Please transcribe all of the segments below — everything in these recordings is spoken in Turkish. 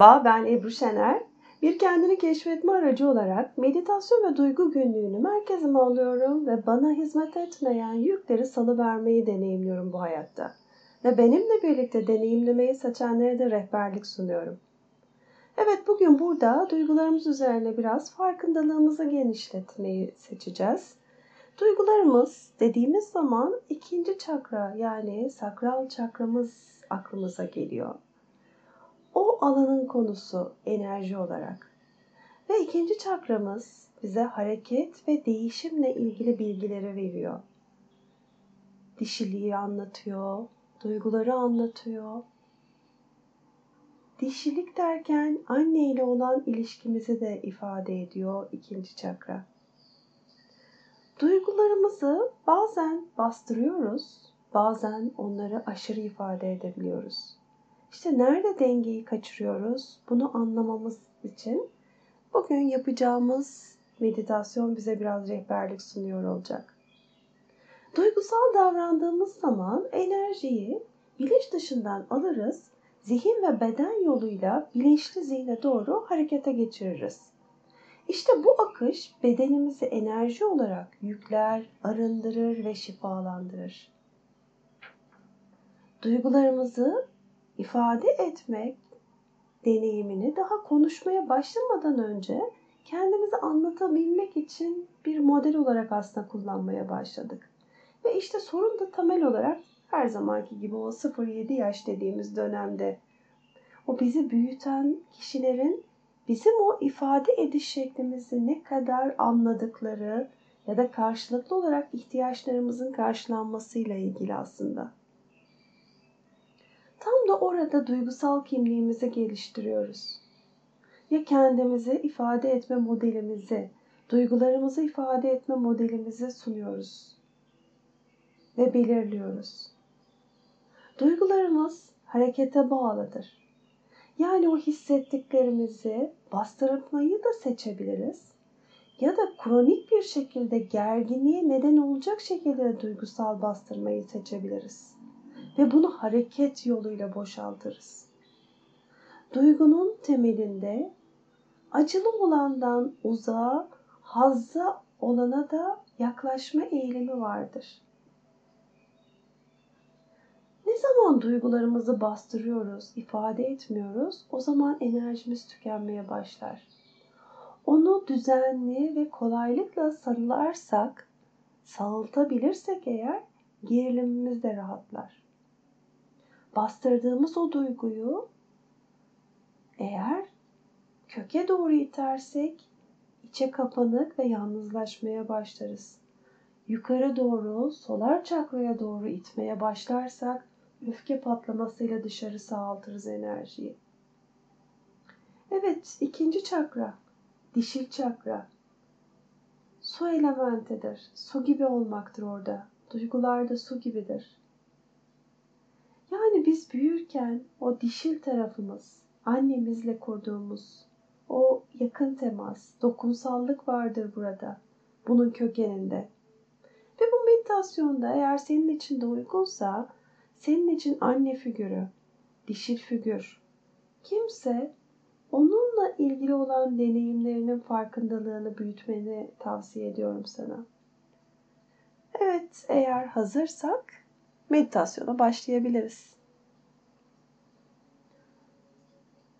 Merhaba, ben Ebru Şener. Bir kendini keşfetme aracı olarak meditasyon ve duygu günlüğünü merkezime alıyorum ve bana hizmet etmeyen yükleri salıvermeyi deneyimliyorum bu hayatta. Ve benimle birlikte deneyimlemeyi seçenlere de rehberlik sunuyorum. Evet bugün burada duygularımız üzerine biraz farkındalığımızı genişletmeyi seçeceğiz. Duygularımız dediğimiz zaman ikinci çakra yani sakral çakramız aklımıza geliyor o alanın konusu enerji olarak. Ve ikinci çakramız bize hareket ve değişimle ilgili bilgileri veriyor. Dişiliği anlatıyor, duyguları anlatıyor. Dişilik derken anne ile olan ilişkimizi de ifade ediyor ikinci çakra. Duygularımızı bazen bastırıyoruz, bazen onları aşırı ifade edebiliyoruz. İşte nerede dengeyi kaçırıyoruz? Bunu anlamamız için bugün yapacağımız meditasyon bize biraz rehberlik sunuyor olacak. Duygusal davrandığımız zaman enerjiyi bilinç dışından alırız, zihin ve beden yoluyla bilinçli zihne doğru harekete geçiririz. İşte bu akış bedenimizi enerji olarak yükler, arındırır ve şifalandırır. Duygularımızı ifade etmek deneyimini daha konuşmaya başlamadan önce kendimizi anlatabilmek için bir model olarak aslında kullanmaya başladık. Ve işte sorun da temel olarak her zamanki gibi o 0-7 yaş dediğimiz dönemde o bizi büyüten kişilerin bizim o ifade ediş şeklimizi ne kadar anladıkları ya da karşılıklı olarak ihtiyaçlarımızın karşılanmasıyla ilgili aslında. Tam da orada duygusal kimliğimizi geliştiriyoruz. Ya kendimizi ifade etme modelimizi, duygularımızı ifade etme modelimizi sunuyoruz ve belirliyoruz. Duygularımız harekete bağlıdır. Yani o hissettiklerimizi bastırmayı da seçebiliriz. Ya da kronik bir şekilde gerginliğe neden olacak şekilde duygusal bastırmayı seçebiliriz ve bunu hareket yoluyla boşaltırız. Duygunun temelinde acılı olandan uzağa, hazza olana da yaklaşma eğilimi vardır. Ne zaman duygularımızı bastırıyoruz, ifade etmiyoruz, o zaman enerjimiz tükenmeye başlar. Onu düzenli ve kolaylıkla sarılarsak, sağıltabilirsek eğer gerilimimiz de rahatlar bastırdığımız o duyguyu eğer köke doğru itersek içe kapanık ve yalnızlaşmaya başlarız. Yukarı doğru, solar çakraya doğru itmeye başlarsak öfke patlamasıyla dışarı sağaltırız enerjiyi. Evet, ikinci çakra, dişil çakra. Su elementidir. Su gibi olmaktır orada. Duygular da su gibidir. Yani biz büyürken o dişil tarafımız, annemizle kurduğumuz o yakın temas, dokunsallık vardır burada. Bunun kökeninde. Ve bu meditasyonda eğer senin için de uygunsa senin için anne figürü, dişil figür, kimse onunla ilgili olan deneyimlerinin farkındalığını büyütmeni tavsiye ediyorum sana. Evet, eğer hazırsak meditasyona başlayabiliriz.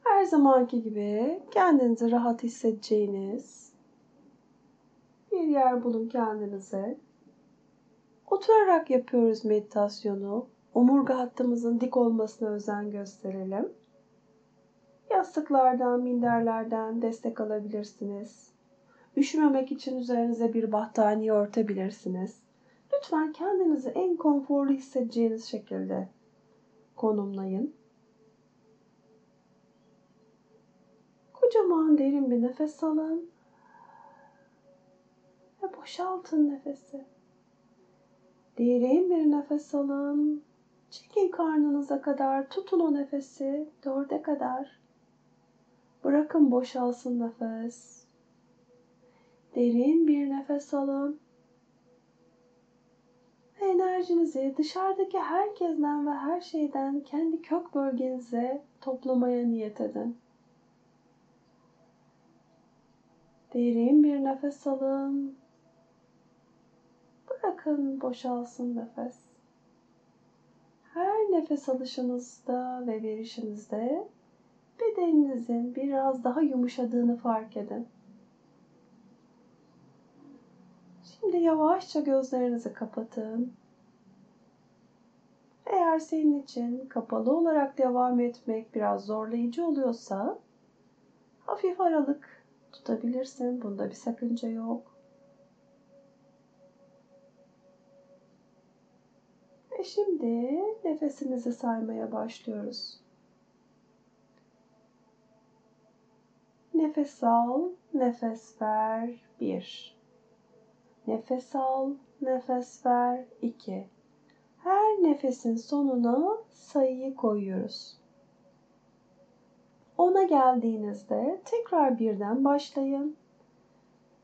Her zamanki gibi kendinizi rahat hissedeceğiniz bir yer bulun kendinize. Oturarak yapıyoruz meditasyonu. Omurga hattımızın dik olmasına özen gösterelim. Yastıklardan, minderlerden destek alabilirsiniz. Üşümemek için üzerinize bir battaniye örtebilirsiniz. Lütfen kendinizi en konforlu hissedeceğiniz şekilde konumlayın. Kocaman derin bir nefes alın. Ve boşaltın nefesi. Derin bir nefes alın. Çekin karnınıza kadar. Tutun o nefesi. Dörde kadar. Bırakın boşalsın nefes. Derin bir nefes alın enerjinizi dışarıdaki herkesten ve her şeyden kendi kök bölgenize toplamaya niyet edin. Derin bir nefes alın. Bırakın boşalsın nefes. Her nefes alışınızda ve verişinizde bedeninizin biraz daha yumuşadığını fark edin. Şimdi yavaşça gözlerinizi kapatın. Eğer senin için kapalı olarak devam etmek biraz zorlayıcı oluyorsa hafif aralık tutabilirsin. Bunda bir sakınca yok. Ve şimdi nefesimizi saymaya başlıyoruz. Nefes al, nefes ver. Bir. Nefes al, nefes ver. İki. Her nefesin sonuna sayıyı koyuyoruz. Ona geldiğinizde tekrar birden başlayın.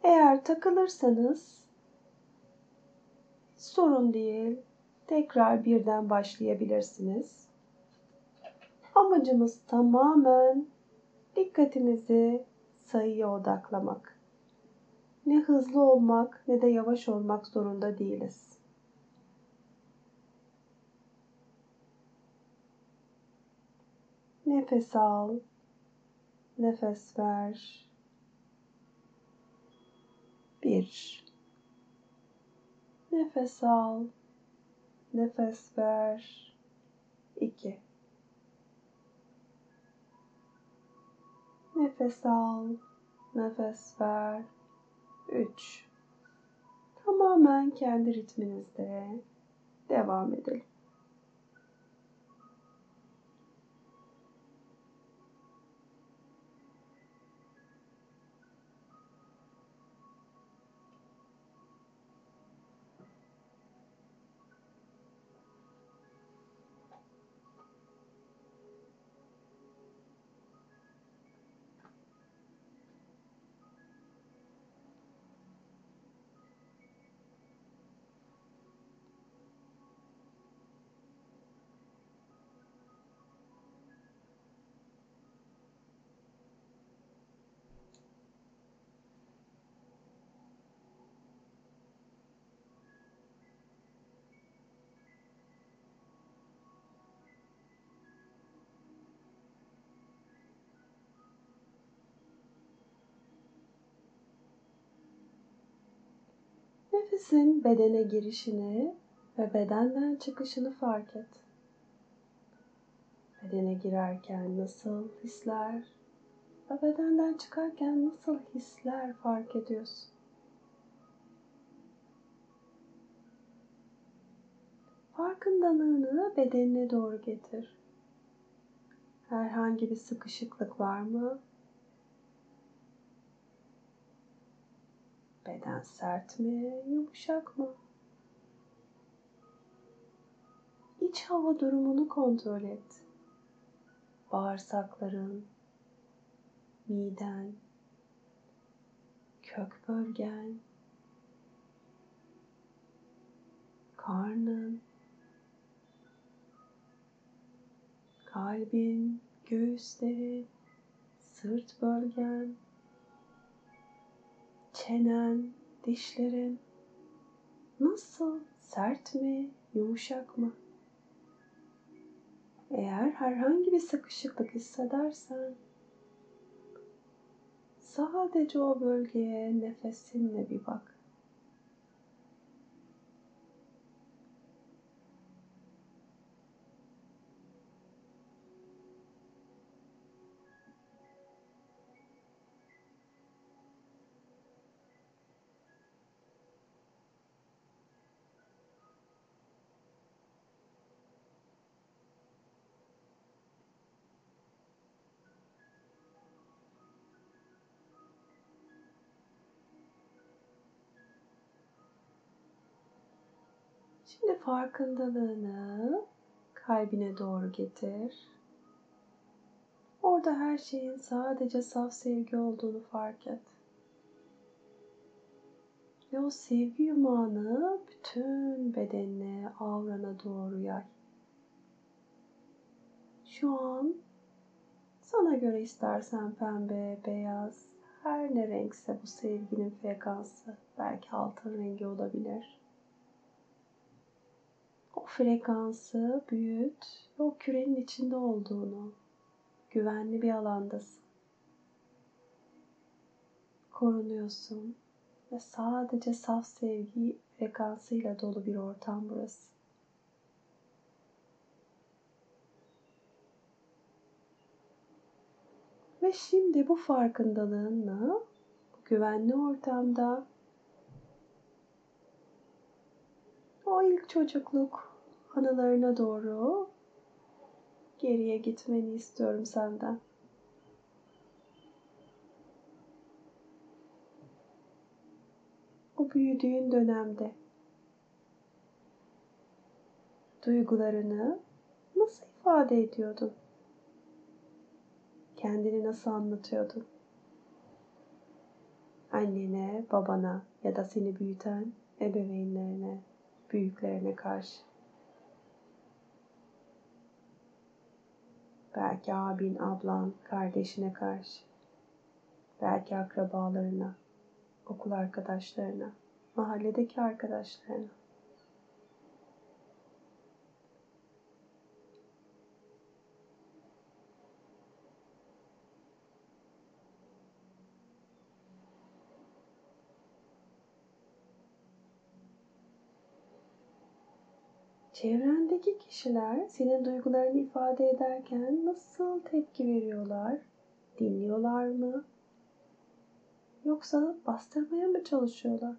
Eğer takılırsanız sorun değil. Tekrar birden başlayabilirsiniz. Amacımız tamamen dikkatinizi sayıya odaklamak. Ne hızlı olmak ne de yavaş olmak zorunda değiliz. Nefes al. Nefes ver. Bir. Nefes al. Nefes ver. İki. Nefes al. Nefes ver. Üç. Tamamen kendi ritminizde devam edelim. Nefesin bedene girişini ve bedenden çıkışını fark et. Bedene girerken nasıl hisler ve bedenden çıkarken nasıl hisler fark ediyorsun? Farkındalığını bedenine doğru getir. Herhangi bir sıkışıklık var mı? Beden sert mi, yumuşak mı? İç hava durumunu kontrol et. Bağırsakların, miden, kök bölgen, karnın, kalbin, göğüslerin, sırt bölgen, çenen, dişlerin nasıl? Sert mi, yumuşak mı? Eğer herhangi bir sıkışıklık hissedersen sadece o bölgeye nefesinle bir bak. Şimdi farkındalığını kalbine doğru getir. Orada her şeyin sadece saf sevgi olduğunu fark et. Ve o sevgi yumağını bütün bedenine, avrana doğru yay. Şu an sana göre istersen pembe, beyaz, Her ne renkse bu sevginin frekansı belki altın rengi olabilir. O frekansı büyüt ve o kürenin içinde olduğunu, güvenli bir alandasın. Korunuyorsun ve sadece saf sevgi frekansıyla dolu bir ortam burası. Ve şimdi bu farkındalığınla bu güvenli ortamda o ilk çocukluk anılarına doğru geriye gitmeni istiyorum senden. O büyüdüğün dönemde duygularını nasıl ifade ediyordun? Kendini nasıl anlatıyordun? Annene, babana ya da seni büyüten ebeveynlerine, büyüklerine karşı. Belki abin, ablan, kardeşine karşı. Belki akrabalarına, okul arkadaşlarına, mahalledeki arkadaşlarına. Çevrendeki kişiler senin duygularını ifade ederken nasıl tepki veriyorlar? Dinliyorlar mı? Yoksa bastırmaya mı çalışıyorlar?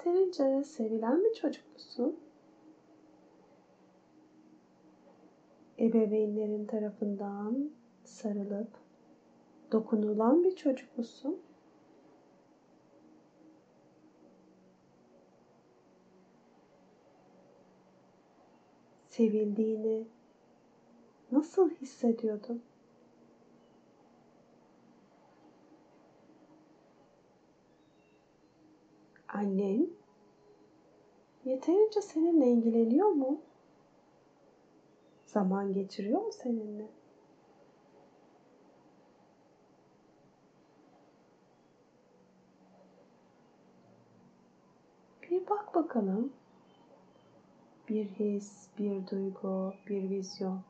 Yeterince sevilen bir çocuk musun? Ebeveynlerin tarafından sarılıp dokunulan bir çocuk musun? Sevildiğini nasıl hissediyordun? Annen yeterince seninle ilgileniyor mu? Zaman geçiriyor mu seninle? Bir bak bakalım. Bir his, bir duygu, bir vizyon.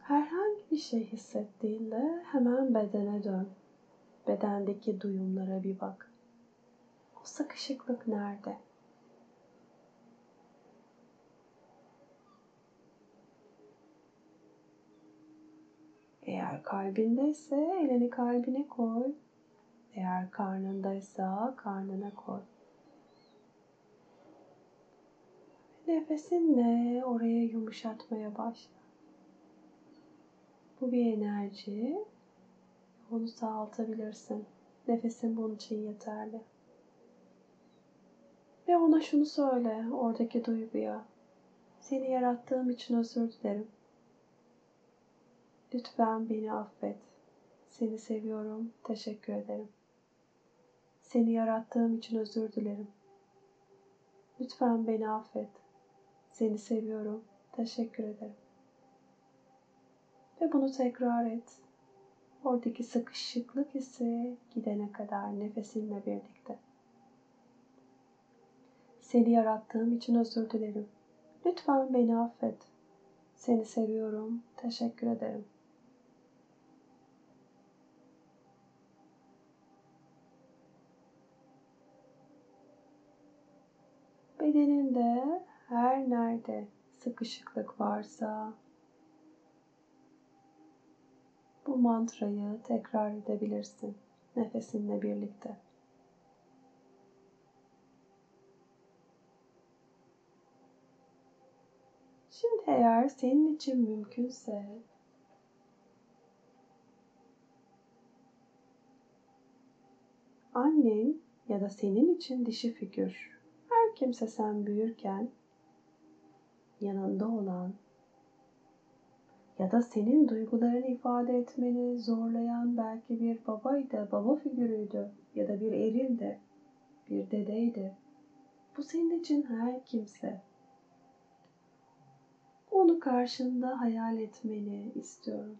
Herhangi bir şey hissettiğinde hemen bedene dön. Bedendeki duyumlara bir bak. O sıkışıklık nerede? Eğer kalbindeyse elini kalbine koy. Eğer karnındaysa karnına koy. Nefesinle oraya yumuşatmaya başla. Bu bir enerji. Onu sağaltabilirsin. Nefesin bunun için yeterli. Ve ona şunu söyle oradaki duyguya. Seni yarattığım için özür dilerim. Lütfen beni affet. Seni seviyorum. Teşekkür ederim. Seni yarattığım için özür dilerim. Lütfen beni affet. Seni seviyorum. Teşekkür ederim. Ve bunu tekrar et. Oradaki sıkışıklık hissi gidene kadar nefesinle birlikte. Seni yarattığım için özür dilerim. Lütfen beni affet. Seni seviyorum. Teşekkür ederim. Bedeninde her nerede sıkışıklık varsa bu mantrayı tekrar edebilirsin nefesinle birlikte. Şimdi eğer senin için mümkünse annen ya da senin için dişi figür her kimse sen büyürken yanında olan ya da senin duygularını ifade etmeni zorlayan belki bir babaydı, baba figürüydü ya da bir erildi, bir dedeydi. Bu senin için her kimse. Onu karşında hayal etmeni istiyorum.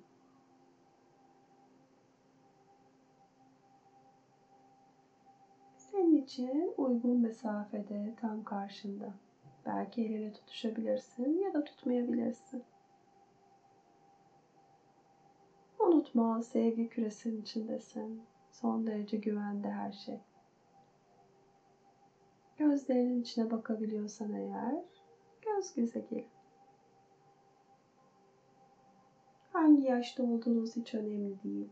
Senin için uygun mesafede tam karşında. Belki el ele tutuşabilirsin ya da tutmayabilirsin. Unutma sevgi küresinin içindesin. Son derece güvende her şey. Gözlerinin içine bakabiliyorsan eğer göz göze gelin. Hangi yaşta olduğunuz hiç önemli değil.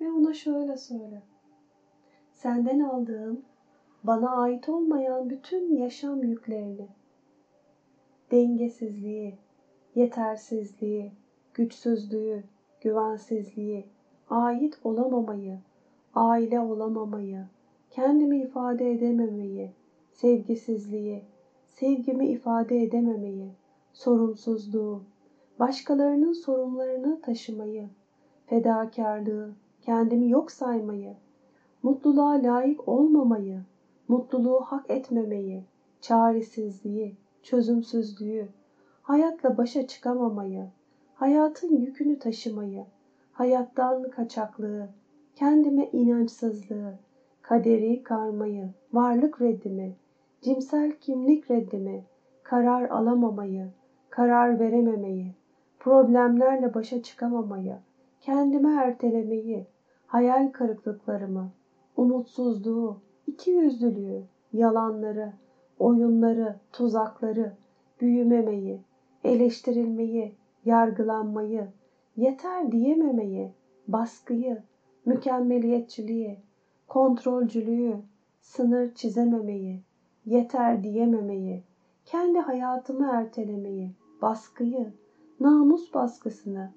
Ve ona şöyle söyle. Senden aldığım bana ait olmayan bütün yaşam yüklerini, dengesizliği, yetersizliği, güçsüzlüğü, güvensizliği, ait olamamayı, aile olamamayı, kendimi ifade edememeyi, sevgisizliği, sevgimi ifade edememeyi, sorumsuzluğu, başkalarının sorunlarını taşımayı, fedakarlığı, kendimi yok saymayı, mutluluğa layık olmamayı, mutluluğu hak etmemeyi, çaresizliği, çözümsüzlüğü, hayatla başa çıkamamayı, hayatın yükünü taşımayı, hayattan kaçaklığı, kendime inançsızlığı, kaderi karmayı, varlık reddimi, cimsel kimlik reddimi, karar alamamayı, karar verememeyi, problemlerle başa çıkamamayı, kendime ertelemeyi, hayal kırıklıklarımı, umutsuzluğu, ikiyüzlülüğü, yalanları, oyunları, tuzakları, büyümemeyi, eleştirilmeyi, yargılanmayı, yeter diyememeyi, baskıyı, mükemmeliyetçiliği, kontrolcülüğü, sınır çizememeyi, yeter diyememeyi, kendi hayatımı ertelemeyi, baskıyı, namus baskısını,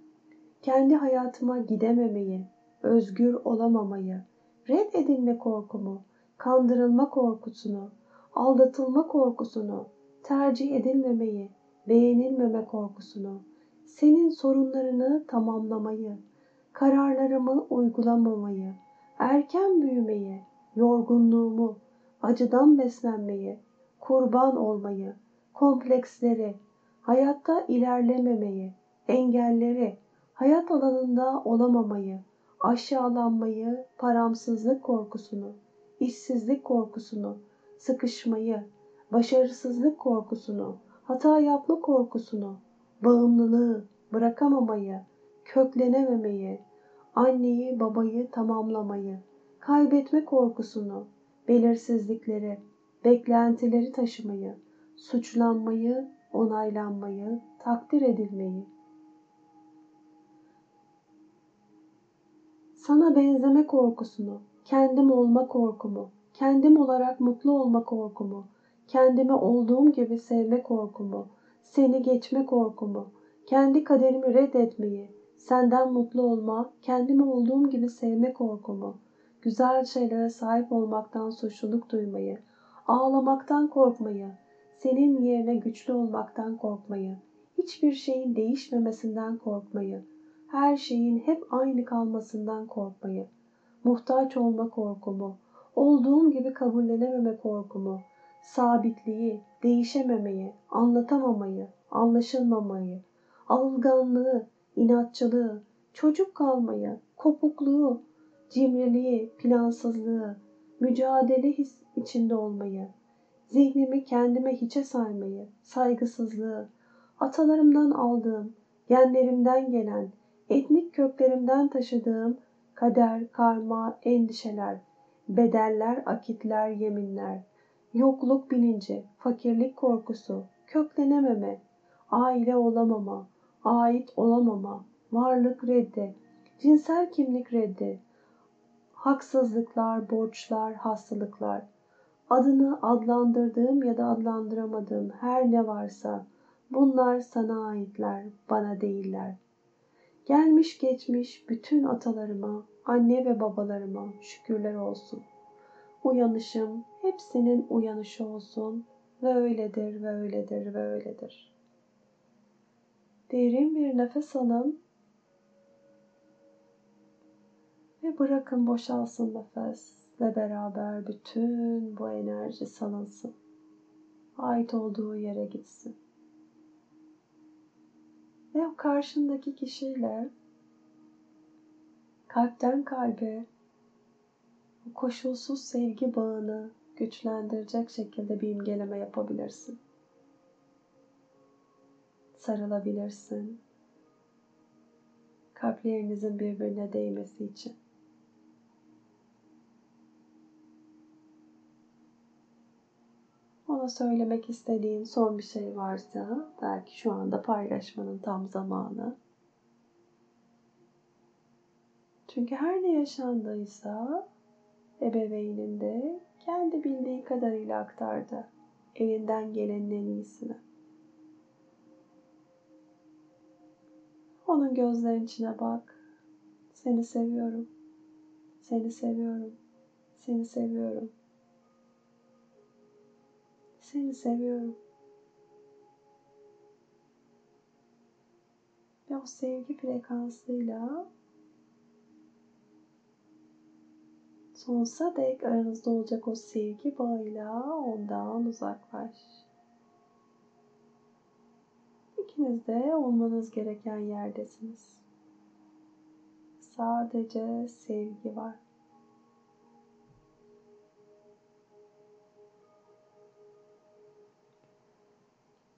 kendi hayatıma gidememeyi, özgür olamamayı, reddedilme korkumu, kandırılma korkusunu, aldatılma korkusunu, tercih edilmemeyi, beğenilmeme korkusunu, senin sorunlarını tamamlamayı, kararlarımı uygulamamayı, erken büyümeyi, yorgunluğumu, acıdan beslenmeyi, kurban olmayı, kompleksleri, hayatta ilerlememeyi, engelleri, hayat alanında olamamayı, aşağılanmayı, paramsızlık korkusunu, işsizlik korkusunu, sıkışmayı, başarısızlık korkusunu, hata yapma korkusunu, bağımlılığı, bırakamamayı, köklenememeyi, anneyi babayı tamamlamayı, kaybetme korkusunu, belirsizlikleri, beklentileri taşımayı, suçlanmayı, onaylanmayı, takdir edilmeyi, sana benzeme korkusunu, kendim olma korkumu, kendim olarak mutlu olma korkumu, kendimi olduğum gibi sevme korkumu, seni geçme korkumu, kendi kaderimi reddetmeyi, senden mutlu olma, kendimi olduğum gibi sevme korkumu, güzel şeylere sahip olmaktan suçluluk duymayı, ağlamaktan korkmayı, senin yerine güçlü olmaktan korkmayı, hiçbir şeyin değişmemesinden korkmayı, her şeyin hep aynı kalmasından korkmayı, muhtaç olma korkumu, olduğum gibi kabullenememe korkumu, sabitliği, değişememeyi, anlatamamayı, anlaşılmamayı, alınganlığı, inatçılığı, çocuk kalmayı, kopukluğu, cimriliği, plansızlığı, mücadele his içinde olmayı, zihnimi kendime hiçe saymayı, saygısızlığı, atalarımdan aldığım, genlerimden gelen, etnik köklerimden taşıdığım kader, karma, endişeler, bedeller, akitler, yeminler, yokluk bilinci, fakirlik korkusu, köklenememe, aile olamama, ait olamama, varlık reddi, cinsel kimlik reddi, haksızlıklar, borçlar, hastalıklar, adını adlandırdığım ya da adlandıramadığım her ne varsa bunlar sana aitler, bana değiller. Gelmiş geçmiş bütün atalarıma, anne ve babalarıma şükürler olsun. Uyanışım hepsinin uyanışı olsun. Ve öyledir ve öyledir ve öyledir. Derin bir nefes alın ve bırakın boşalsın nefesle beraber bütün bu enerji salınsın. Ait olduğu yere gitsin. Ve karşındaki kişiyle kalpten kalbe o koşulsuz sevgi bağını güçlendirecek şekilde bir imgeleme yapabilirsin. Sarılabilirsin. Kalplerinizin birbirine değmesi için. Ona söylemek istediğin son bir şey varsa belki şu anda paylaşmanın tam zamanı. Çünkü her ne yaşandıysa ebeveynin de kendi bildiği kadarıyla aktardı. Elinden gelenin en iyisini. Onun gözlerinin içine bak. Seni seviyorum. Seni seviyorum. Seni seviyorum. Seni seviyorum. Ve o sevgi frekansıyla sonsuza dek aranızda olacak o sevgi bağıyla ondan uzaklaş. İkiniz de olmanız gereken yerdesiniz. Sadece sevgi var.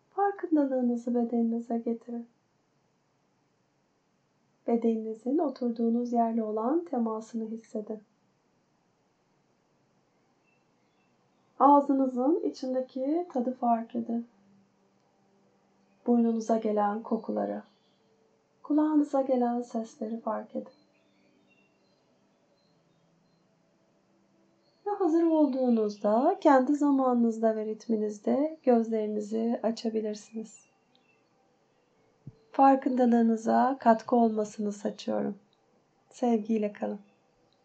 Farkındalığınızı bedeninize getirin. Bedeninizin oturduğunuz yerle olan temasını hissedin. Ağzınızın içindeki tadı fark edin. Burnunuza gelen kokuları, kulağınıza gelen sesleri fark edin. Ve hazır olduğunuzda kendi zamanınızda ve ritminizde gözlerinizi açabilirsiniz. Farkındalığınıza katkı olmasını saçıyorum. Sevgiyle kalın.